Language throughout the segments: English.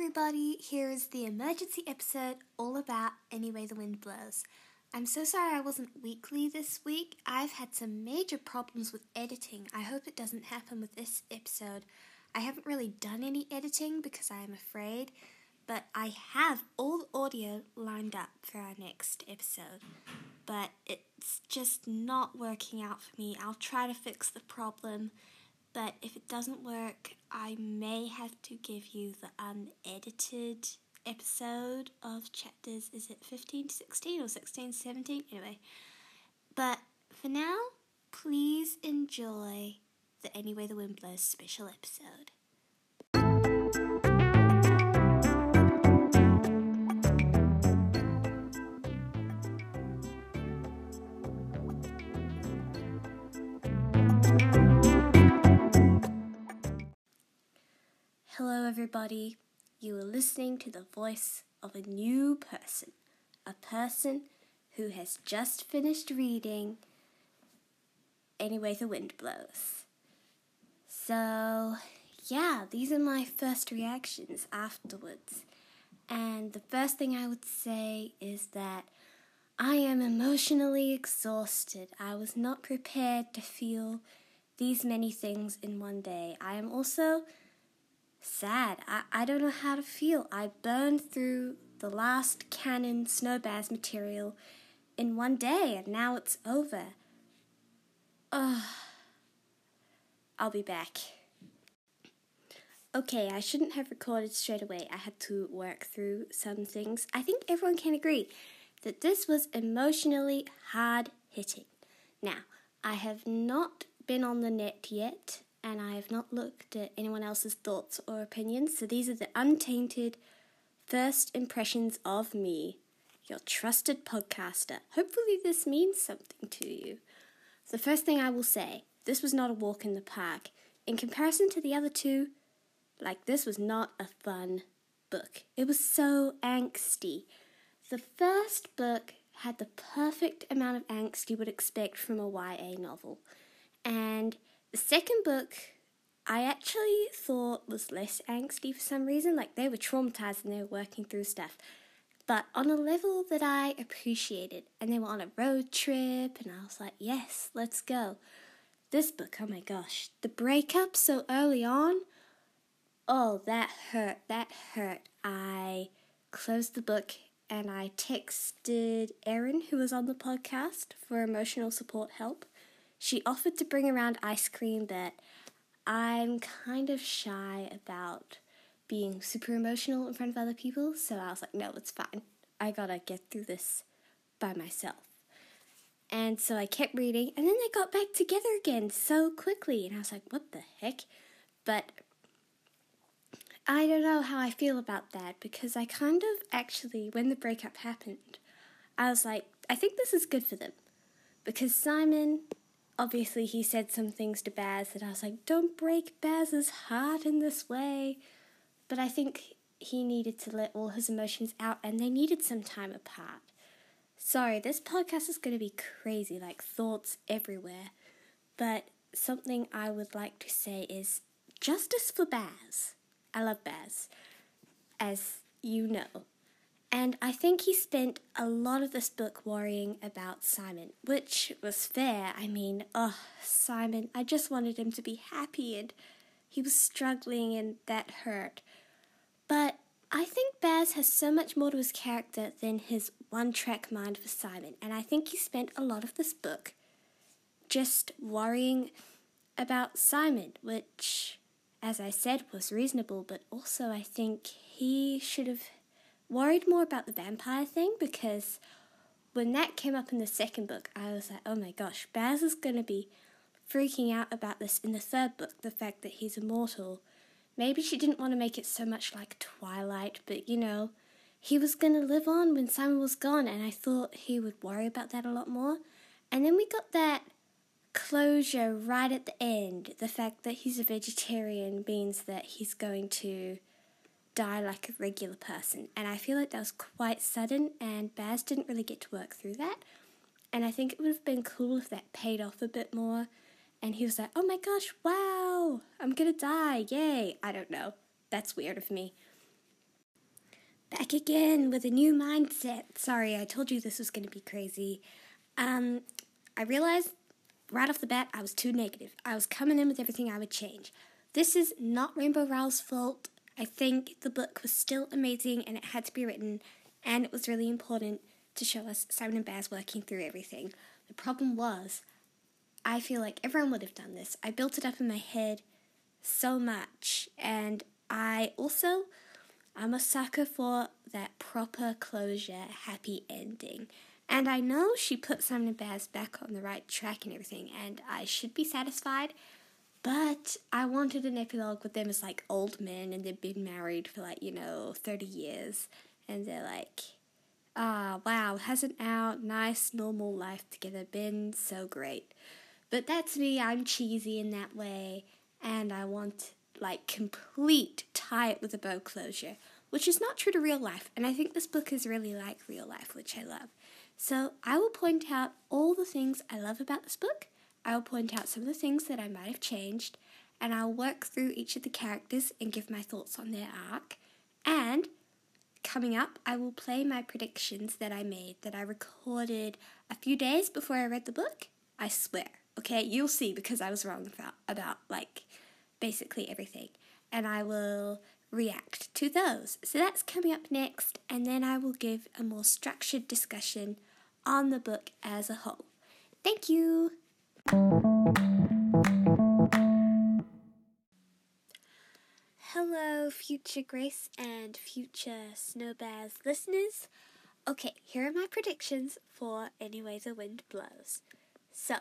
everybody. Here is the emergency episode all about Any Way the Wind Blows. I'm so sorry I wasn't weekly this week. I've had some major problems with editing. I hope it doesn't happen with this episode. I haven't really done any editing because I am afraid, but I have all the audio lined up for our next episode. But it's just not working out for me. I'll try to fix the problem but if it doesn't work, I may have to give you the unedited episode of chapters. Is it 15 to 16 or 16 to 17? Anyway. But for now, please enjoy the Any Way the Wind Blows special episode. Hello, everybody. You are listening to the voice of a new person, a person who has just finished reading Any Way the Wind Blows. So, yeah, these are my first reactions afterwards. And the first thing I would say is that I am emotionally exhausted. I was not prepared to feel these many things in one day. I am also sad. I, I don't know how to feel. I burned through the last canon Snowbaz material in one day and now it's over. Ugh. I'll be back. Okay, I shouldn't have recorded straight away. I had to work through some things. I think everyone can agree that this was emotionally hard hitting. Now, I have not been on the net yet and I have not looked at anyone else's thoughts or opinions, so these are the untainted first impressions of me, your trusted podcaster. Hopefully, this means something to you. The first thing I will say this was not a walk in the park. In comparison to the other two, like, this was not a fun book. It was so angsty. The first book had the perfect amount of angst you would expect from a YA novel. And the second book, I actually thought was less angsty for some reason. Like they were traumatized and they were working through stuff, but on a level that I appreciated. And they were on a road trip, and I was like, yes, let's go. This book, oh my gosh, the breakup so early on. Oh, that hurt. That hurt. I closed the book and I texted Erin, who was on the podcast, for emotional support help. She offered to bring around ice cream, but I'm kind of shy about being super emotional in front of other people, so I was like, no, it's fine. I gotta get through this by myself. And so I kept reading, and then they got back together again so quickly, and I was like, what the heck? But I don't know how I feel about that because I kind of actually, when the breakup happened, I was like, I think this is good for them. Because Simon obviously he said some things to Baz that I was like, don't break Baz's heart in this way. But I think he needed to let all his emotions out and they needed some time apart. Sorry, this podcast is going to be crazy, like thoughts everywhere. But something I would like to say is justice for Baz. I love Baz, as you know. And I think he spent a lot of this book worrying about Simon, which was fair. I mean, oh, Simon, I just wanted him to be happy and he was struggling and that hurt. But I think Baz has so much more to his character than his one track mind for Simon, and I think he spent a lot of this book just worrying about Simon, which, as I said, was reasonable, but also I think he should have worried more about the vampire thing because when that came up in the second book, I was like, oh my gosh, Baz is going to be freaking out about this in the third book, the fact that he's immortal. Maybe she didn't want to make it so much like Twilight, but you know, he was going to live on when Simon was gone, and I thought he would worry about that a lot more. And then we got that closure right at the end. The fact that he's a vegetarian means that he's going to die like a regular person. And I feel like that was quite sudden, and Baz didn't really get to work through that. And I think it would have been cool if that paid off a bit more. And he was like, oh my gosh, wow, I'm gonna die, yay. I don't know. That's weird of me. back again with a new mindset. Sorry, I told you this was to be crazy. Um, I realized right off the bat I was too negative. I was coming in with everything I would change. This is not Rainbow Rowell's fault. I think the book was still amazing and it had to be written, and it was really important to show us Simon and Baz working through everything. The problem was, I feel like everyone would have done this. I built it up in my head so much, and I also I'm a sucker for that proper closure, happy ending. And I know she put Simon and Baz back on the right track and everything, and I should be satisfied. But I wanted an epilogue with them as like old men and they've been married for like, you know, 30 years. And they're like, ah, oh, wow, hasn't our nice, normal life together been so great? But that's me, I'm cheesy in that way, and I want like complete tie it with a bow closure, which is not true to real life, and I think this book is really like real life, which I love. So I will point out all the things I love about this book. I will point out some of the things that I might have changed, and I'll work through each of the characters and give my thoughts on their arc. And coming up, I will play my predictions that I made that I recorded a few days before I read the book. I swear. Okay, you'll see because I was wrong about about like basically everything. And I will react to those. So that's coming up next, and then I will give a more structured discussion on the book as a whole. Thank you. Hello, future Grace and future Snowbaz listeners. Okay, here are my predictions for Any Way the Wind Blows. So,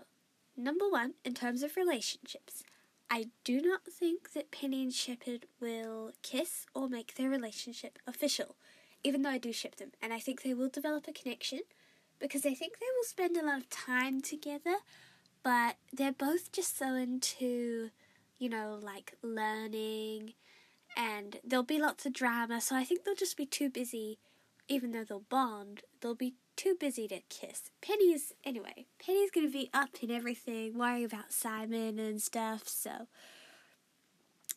number one, in terms of relationships, I do not think that Penny and Shepard will kiss or make their relationship official, even though I do ship them, and I think they will develop a connection because I think they will spend a lot of time together, but they're both just so into, you know, like learning, and there'll be lots of drama, so I think they'll just be too busy, even though they'll bond, they'll be too busy to kiss. Penny's, anyway, Penny's gonna be up in everything, worrying about Simon and stuff, so.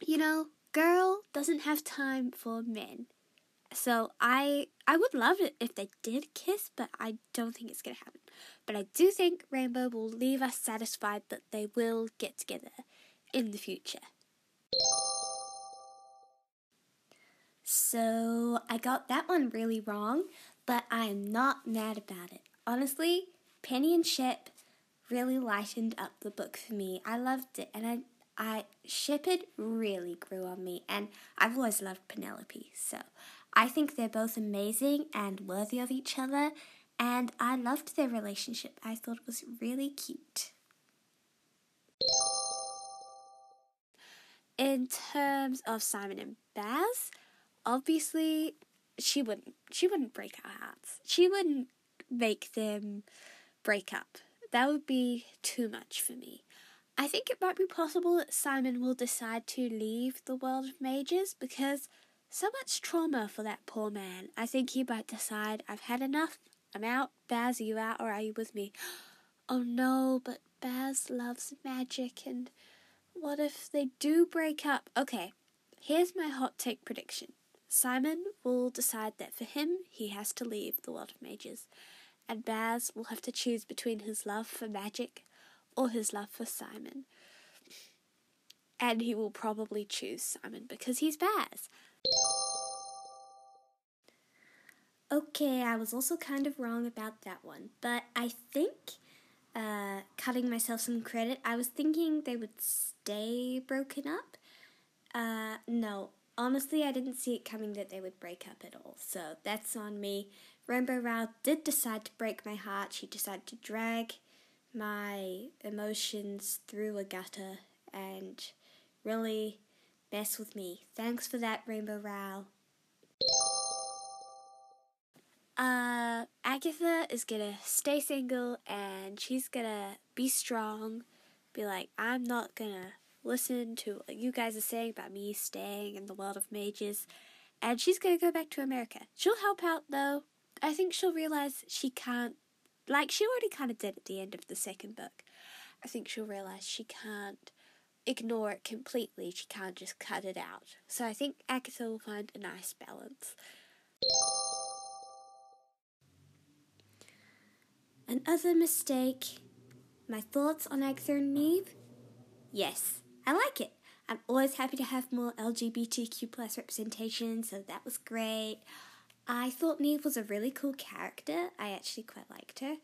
You know, girl doesn't have time for men. So I I would love it if they did kiss, but I don't think it's gonna happen. But I do think Rainbow will leave us satisfied that they will get together in the future. So I got that one really wrong but I am not mad about it. Honestly, Penny and Shep really lightened up the book for me. I loved it, and I, I Shepard really grew on me, and I've always loved Penelope. So I think they're both amazing and worthy of each other, and I loved their relationship. I thought it was really cute. In terms of Simon and Baz, obviously she wouldn't she wouldn't break our hearts. She wouldn't make them break up. That would be too much for me. I think it might be possible that Simon will decide to leave the world of mages because so much trauma for that poor man. I think he might decide, I've had enough, I'm out. Baz, are you out or are you with me? Oh no, but Baz loves magic and what if they do break up? Okay, here's my hot take prediction. Simon will decide that for him, he has to leave the world of mages, and Baz will have to choose between his love for magic or his love for Simon. And he will probably choose Simon because he's Baz. Okay, I was also kind of wrong about that one, but I think, uh, cutting myself some credit, I was thinking they would stay broken up. Uh, no, honestly, I didn't see it coming that they would break up at all, so that's on me. Rainbow Rowell did decide to break my heart. She decided to drag my emotions through a gutter and really mess with me. Thanks for that, Rainbow Rowell. Uh, Agatha is gonna stay single and she's gonna be strong, be like, I'm not gonna listen to what you guys are saying about me staying in the world of mages. And she's to go back to America. She'll help out, though. I think she'll realize she can't, like, she already kind of did at the end of the second book. I think she'll realize she can't ignore it completely. She can't just cut it out. So I think Agatha will find a nice balance. Another mistake. My thoughts on Agatha and Neve? Yes, I like it. I'm always happy to have more LGBTQ plus representation, so that was great. I thought Neve was a really cool character. I actually quite liked her.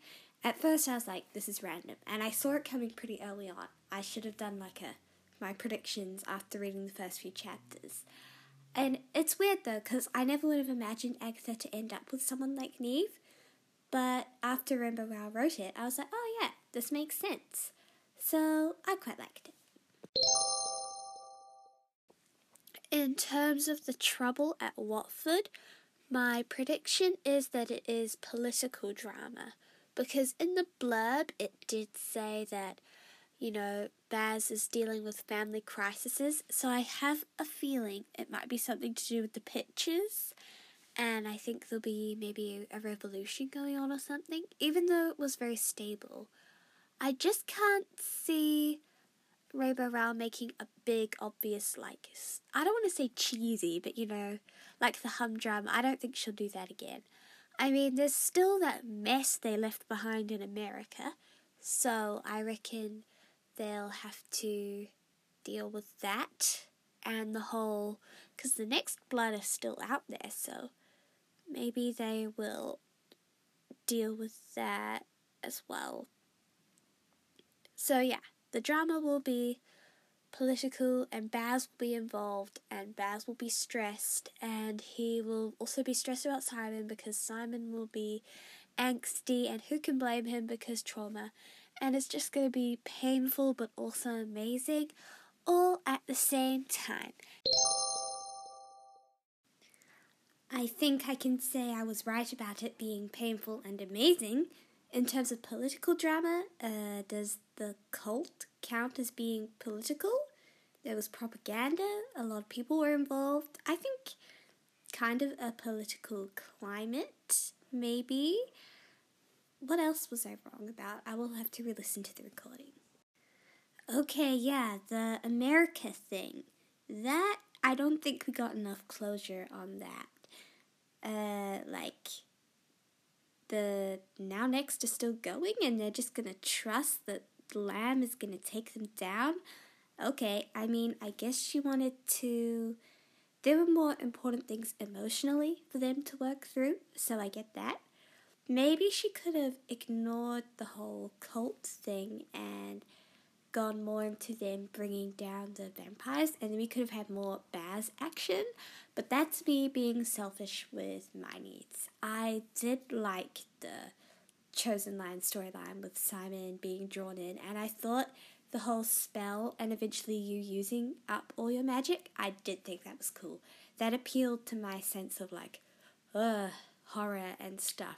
At first, I was like, this is random, and I saw it coming pretty early on. I should have done like a my predictions after reading the first few chapters. And it's weird though, because I never would have imagined Agatha to end up with someone like Neve. But after Rainbow Rowell wrote it, I was like, oh yeah, this makes sense. So I quite liked it. In terms of the trouble at Watford, my prediction is that it is political drama because in the blurb it did say that, you know, Baz is dealing with family crises, so I have a feeling it might be something to do with the Pitches. And I think there'll be maybe a revolution going on or something, even though it was very stable. I just can't see Rainbow Rowell making a big, obvious, like, I don't want to say cheesy, but you know, like the humdrum. I don't think she'll do that again. I mean, there's still that mess they left behind in America, so I reckon they'll have to deal with that and the whole. Because the next blood is still out there, so maybe they will deal with that as well. So, yeah, the drama will be political, and Baz will be involved, and Baz will be stressed, and he will also be stressed about Simon because Simon will be angsty, and who can blame him because trauma, and it's just going to be painful but also amazing, all at the same time. I think I can say I was right about it being painful and amazing. In terms of political drama, uh, does the cult count as being political? There was propaganda, a lot of people were involved. I think kind of a political climate, maybe. What else was I wrong about? I will have to re listen to the recording. Okay, yeah, the America thing. That, I don't think we got enough closure on that. Uh, like, the NowNext is still going and they're just gonna trust that the Lamb is gonna take them down. Okay, I mean, I guess she wanted to. There were more important things emotionally for them to work through, so I get that. Maybe she could have ignored the whole cult thing and gone more into them bringing down the vampires, and then we could have had more Baz action. But that's me being selfish with my needs. I did like the Chosen Lion storyline with Simon being drawn in, and I thought the whole spell and eventually you using up all your magic, I did think that was cool. That appealed to my sense of like, ugh, horror and stuff.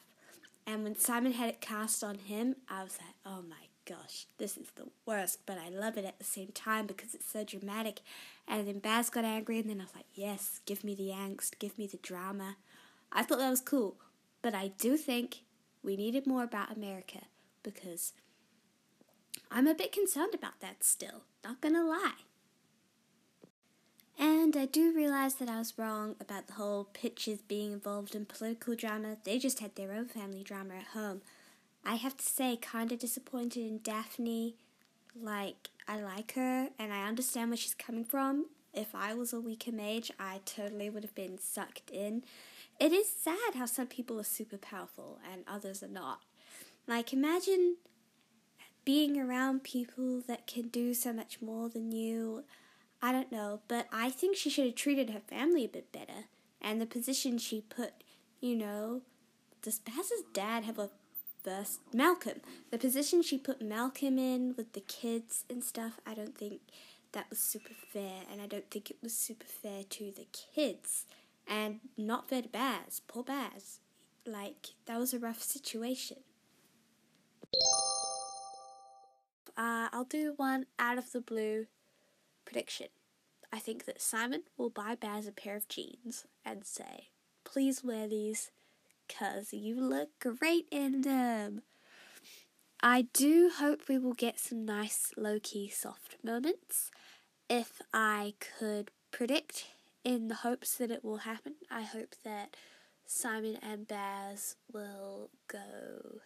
And when Simon had it cast on him, I was like, oh my gosh, this is the worst, but I love it at the same time because it's so dramatic. And then Baz got angry, and then I was like, yes, give me the angst, give me the drama. I thought that was cool, but I do think we needed more about America because I'm a bit concerned about that still, not gonna lie. And I do realize that I was wrong about the whole Pitches being involved in political drama. They just had their own family drama at home. I have to say, kind of disappointed in Daphne. Like, I like her and I understand where she's coming from. If I was a weaker mage, I totally would have been sucked in. It is sad how some people are super powerful and others are not. Like, imagine being around people that can do so much more than you. I don't know, but I think she should have treated her family a bit better. And the position she put, you know, does Baz's dad have a first Malcolm? The position she put Malcolm in with the kids and stuff, I don't think that was super fair, and I don't think it was super fair to the kids, and not fair to Baz. Poor Baz. Like, that was a rough situation. Uh, I'll do one out of the blue prediction. I think that Simon will buy Baz a pair of jeans and say, Please wear these because you look great in them. I do hope we will get some nice low key soft moments. If I could predict in the hopes that it will happen, I hope that Simon and Baz will go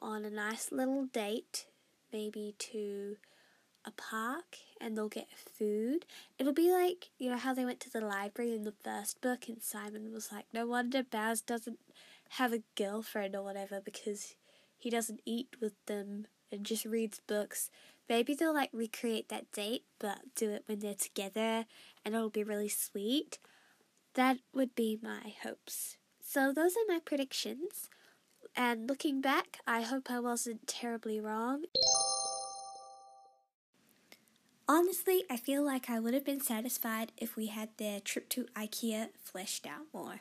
on a nice little date, maybe to a park, and they'll get food. It'll be like, you know, how they went to the library in the first book, and Simon was like, No wonder Baz doesn't have a girlfriend or whatever because he doesn't eat with them and just reads books. Maybe they'll like recreate that date, but do it when they're together, and it'll be really sweet. That would be my hopes. So, those are my predictions. And looking back, I hope I wasn't terribly wrong. Honestly, I feel like I would have been satisfied if we had their trip to IKEA fleshed out more.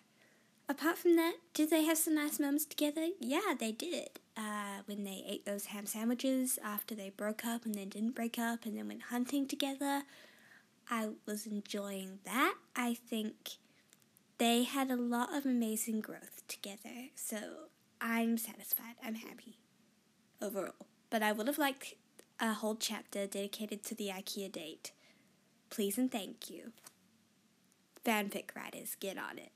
Apart from that, did they have some nice moments together? Yeah, they did. Uh, when they ate those ham sandwiches after they broke up and then didn't break up and then went hunting together, I was enjoying that. I think they had a lot of amazing growth together, so I'm satisfied. I'm happy overall. But I would have liked a whole chapter dedicated to the IKEA date. Please and thank you. Fanfic writers, get on it.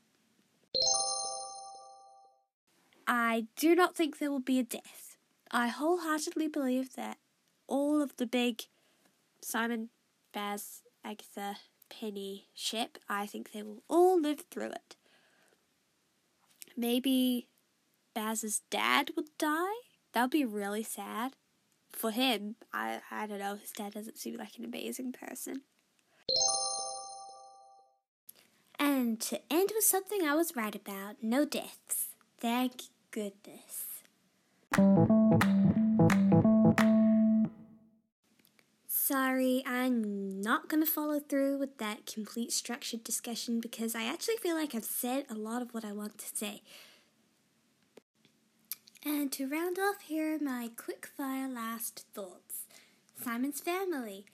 I do not think there will be a death. I wholeheartedly believe that all of the big Simon, Baz, Agatha, Penny ship, I think they will all live through it. Maybe Baz's dad would die? That would be really sad for him, I I don't know. His dad doesn't seem like an amazing person. And to end with something I was right about, no deaths. Thank goodness. Sorry, I'm not going to follow through with that complete structured discussion because I actually feel like I've said a lot of what I want to say. And to round off here, my quick fire last thoughts Simon's family.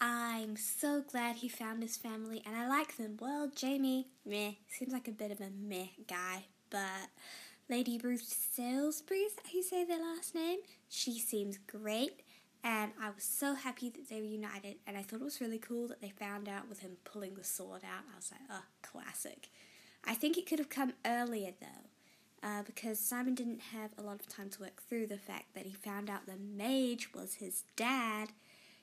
I'm so glad he found his family and I like them. Well, Jamie, meh, seems like a bit of a meh guy, but Lady Ruth Salisbury, how you say their last name? She seems great and I was so happy that they were united and I thought it was really cool that they found out with him pulling the sword out. I was like, oh, classic. I think it could have come earlier though uh, because Simon didn't have a lot of time to work through the fact that he found out the mage was his dad,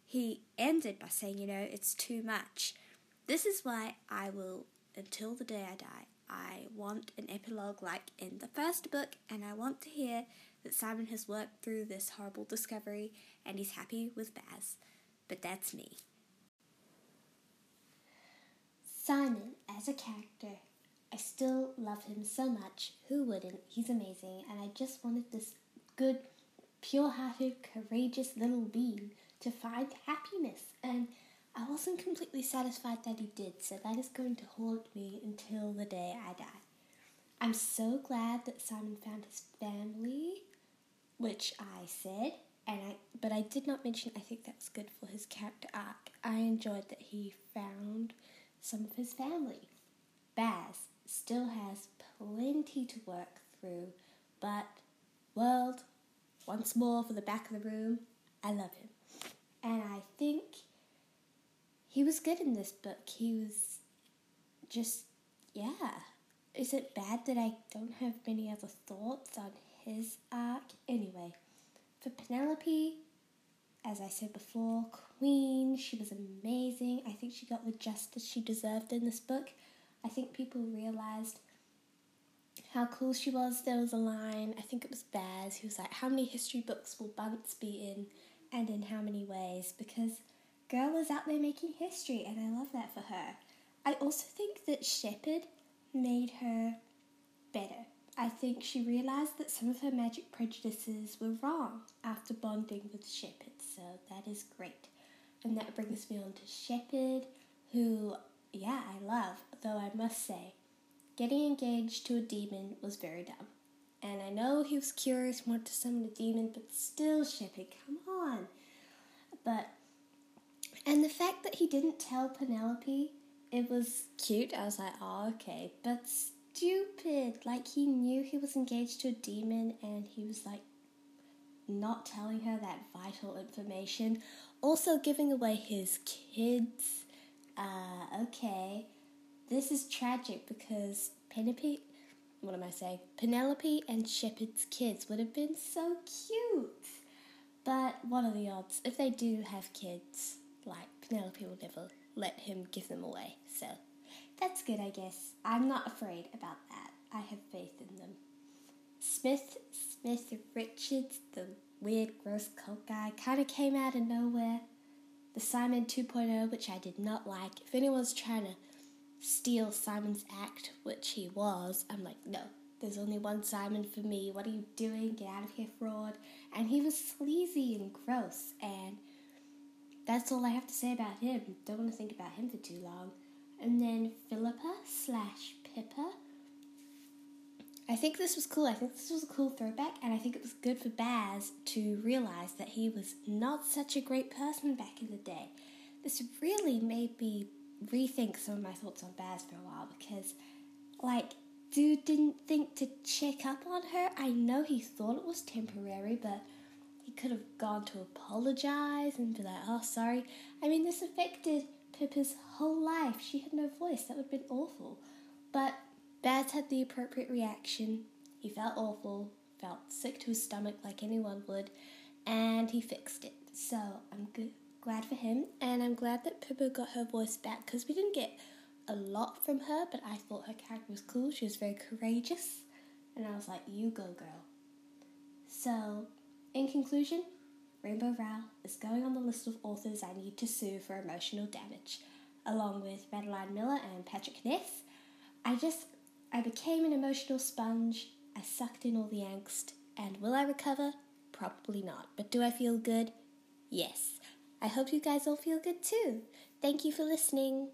he ended by saying, you know, it's too much. This is why I will, until the day I die, I want an epilogue like in the first book, and I want to hear that Simon has worked through this horrible discovery and he's happy with Baz. But that's me. Simon, as a character, I still love him so much. Who wouldn't? He's amazing, and I just wanted this good, pure hearted, courageous little being to find happiness. And I wasn't completely satisfied that he did, so that is going to haunt me until the day I die. I'm so glad that Simon found his family, which I said, and I but I did not mention I think that was good for his character arc. I enjoyed that he found some of his family. Baz, still has plenty to work through, but world, once more for the back of the room, I love him. And I think he was good in this book. He was just, yeah. Is it bad that I don't have many other thoughts on his arc? Anyway, for Penelope, as I said before, Queen, she was amazing. I think she got the justice she deserved in this book. I think people realized how cool she was. There was a line, I think it was Baz, who was like, How many history books will Bunce be in, and in how many ways? Because girl was out there making history, and I love that for her. I also think that Shepard made her better. I think she realized that some of her magic prejudices were wrong after bonding with Shepard, so that is great. And that brings me on to Shepard, who yeah, I love, though I must say, getting engaged to a demon was very dumb. And I know he was curious, wanted to summon a demon, but still, Shepard, come on. But, and the fact that he didn't tell Penelope, it was cute. I was like, oh, okay. But stupid. Like, he knew he was engaged to a demon, and he was like, not telling her that vital information. Also, giving away his kids uh, okay. This is tragic because Penelope, what am I saying? Penelope and Shepard's kids would have been so cute. But what are the odds? If they do have kids, like Penelope will never let him give them away. So that's good, I guess. I'm not afraid about that. I have faith in them. Smith, Smith Richards, the weird, gross cult guy, kind of came out of nowhere. The Simon 2.0, which I did not like. If anyone's trying to steal Simon's act, which he was, I'm like, no, there's only one Simon for me. What are you doing? Get out of here, fraud. And he was sleazy and gross, and that's all I have to say about him. Don't want to think about him for too long. And then Philippa slash Pippa. I think this was cool. I think this was a cool throwback, and I think it was good for Baz to realize that he was not such a great person back in the day. This really made me rethink some of my thoughts on Baz for a while because, like, dude didn't think to check up on her. I know he thought it was temporary, but he could have gone to apologize and be like, oh, sorry. I mean, this affected Pippa's whole life. She had no voice. That would have been awful. But Baz had the appropriate reaction. He felt awful, felt sick to his stomach like anyone would, and he fixed it. So I'm good, glad for him, and I'm glad that Pippa got her voice back because we didn't get a lot from her, but I thought her character was cool. She was very courageous, and I was like, you go, girl. So, in conclusion, Rainbow Rowell is going on the list of authors I need to sue for emotional damage, along with Madeline Miller and Patrick Ness. I just I became an emotional sponge. I sucked in all the angst. And will I recover? Probably not. But do I feel good? Yes. I hope you guys all feel good too. Thank you for listening.